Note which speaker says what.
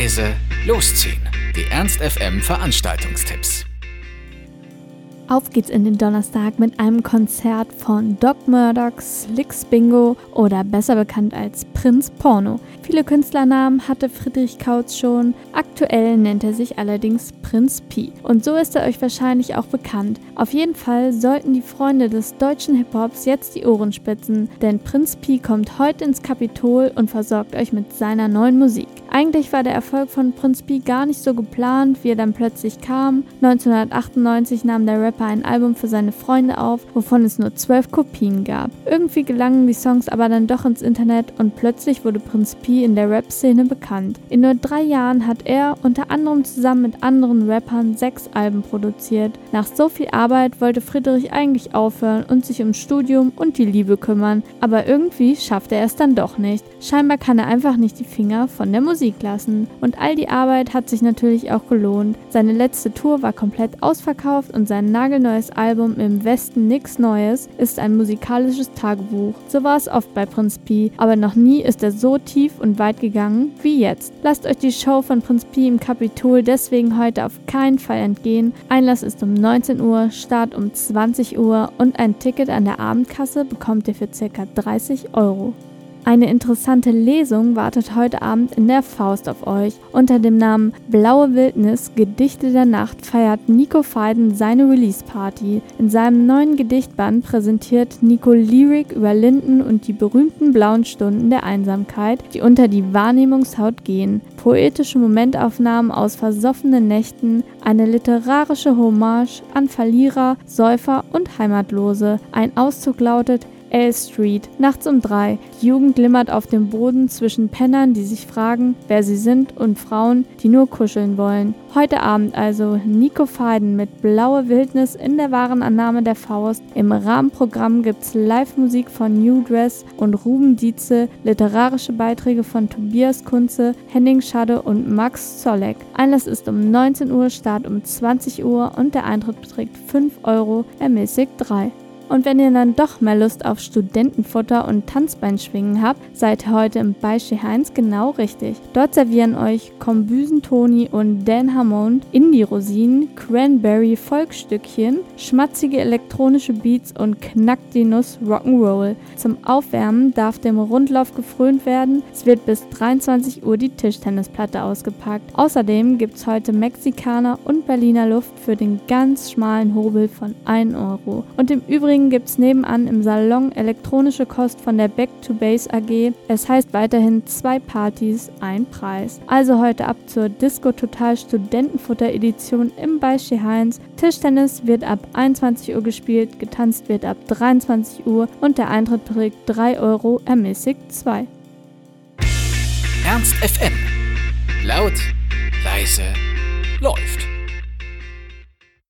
Speaker 1: leise, losziehen. Die Ernst FM Veranstaltungstipps.
Speaker 2: Auf geht's in den Donnerstag mit einem Konzert von Doc Murdoch, Slicks Bingo oder besser bekannt als Prinz Porno. Viele Künstlernamen hatte Friedrich Kautz schon, aktuell nennt er sich allerdings Prinz Pi. Und so ist er euch wahrscheinlich auch bekannt. Auf jeden Fall sollten die Freunde des deutschen Hip-Hops jetzt die Ohren spitzen, denn Prinz Pi kommt heute ins Kapitol und versorgt euch mit seiner neuen Musik. Eigentlich war der Erfolg von Prinz Pi gar nicht so geplant, wie er dann plötzlich kam. 1998 nahm der Rapper ein Album für seine Freunde auf, wovon es nur zwölf Kopien gab. Irgendwie gelangen die Songs aber dann doch ins Internet und plötzlich wurde Prinz Pi in der Rap-Szene bekannt. In nur drei Jahren hat er unter anderem zusammen mit anderen Rappern sechs Alben produziert. Nach so viel Arbeit wollte Friedrich eigentlich aufhören und sich ums Studium und die Liebe kümmern, aber irgendwie schaffte er es dann doch nicht. Scheinbar kann er einfach nicht die Finger von der Musik lassen. Und all die Arbeit hat sich natürlich auch gelohnt. Seine letzte Tour war komplett ausverkauft und sein nagelneues Album Im Westen nix Neues ist ein musikalisches Tagebuch. So war es oft bei Prinz Pi, aber noch nie ist er so tief und weit gegangen wie jetzt. Lasst euch die Show von Prinz Pi im Kapitol deswegen heute auf keinen Fall entgehen. Einlass ist um 19 Uhr, Start um 20 Uhr und ein Ticket an der Abendkasse bekommt ihr für ca. 30 Euro. Eine interessante Lesung wartet heute Abend in der Faust auf euch. Unter dem Namen Blaue Wildnis Gedichte der Nacht feiert Nico Feiden seine Release-Party. In seinem neuen Gedichtband präsentiert Nico Lyrik über Linden und die berühmten blauen Stunden der Einsamkeit, die unter die Wahrnehmungshaut gehen. Poetische Momentaufnahmen aus versoffenen Nächten, eine literarische Hommage an Verlierer, Säufer und Heimatlose. Ein Auszug lautet L Street, nachts um drei. Die Jugend glimmert auf dem Boden zwischen Pennern, die sich fragen, wer sie sind, und Frauen, die nur kuscheln wollen. Heute Abend also Nico Feiden mit Blaue Wildnis in der wahren Annahme der Faust. Im Rahmenprogramm gibt's Live-Musik von New Dress und Ruben Dietze, literarische Beiträge von Tobias Kunze, Henning Schade und Max Zollek. Einlass ist um 19 Uhr, Start um 20 Uhr und der Eintritt beträgt 5 Euro, ermäßigt 3. Und wenn ihr dann doch mehr Lust auf Studentenfutter und Tanzbeinschwingen habt, seid ihr heute im Beispiel Heinz genau richtig. Dort servieren euch Kombüsen Toni und Dan Hammond Indie-Rosinen, Cranberry Volkstückchen, schmatzige elektronische Beats und knackt die Nuss Rock'n'Roll. Zum Aufwärmen darf dem Rundlauf gefrönt werden. Es wird bis 23 Uhr die Tischtennisplatte ausgepackt. Außerdem gibt es heute Mexikaner und Berliner Luft für den ganz schmalen Hobel von 1 Euro. Und im Übrigen Gibt es nebenan im Salon elektronische Kost von der Back to Base AG. Es heißt weiterhin zwei Partys, ein Preis. Also heute ab zur Disco Total Studentenfutter Edition im Beispiel Heinz. Tischtennis wird ab 21 Uhr gespielt, getanzt wird ab 23 Uhr und der Eintritt beträgt 3 Euro, ermäßigt 2.
Speaker 1: Ernst FM. Laut, leise, läuft.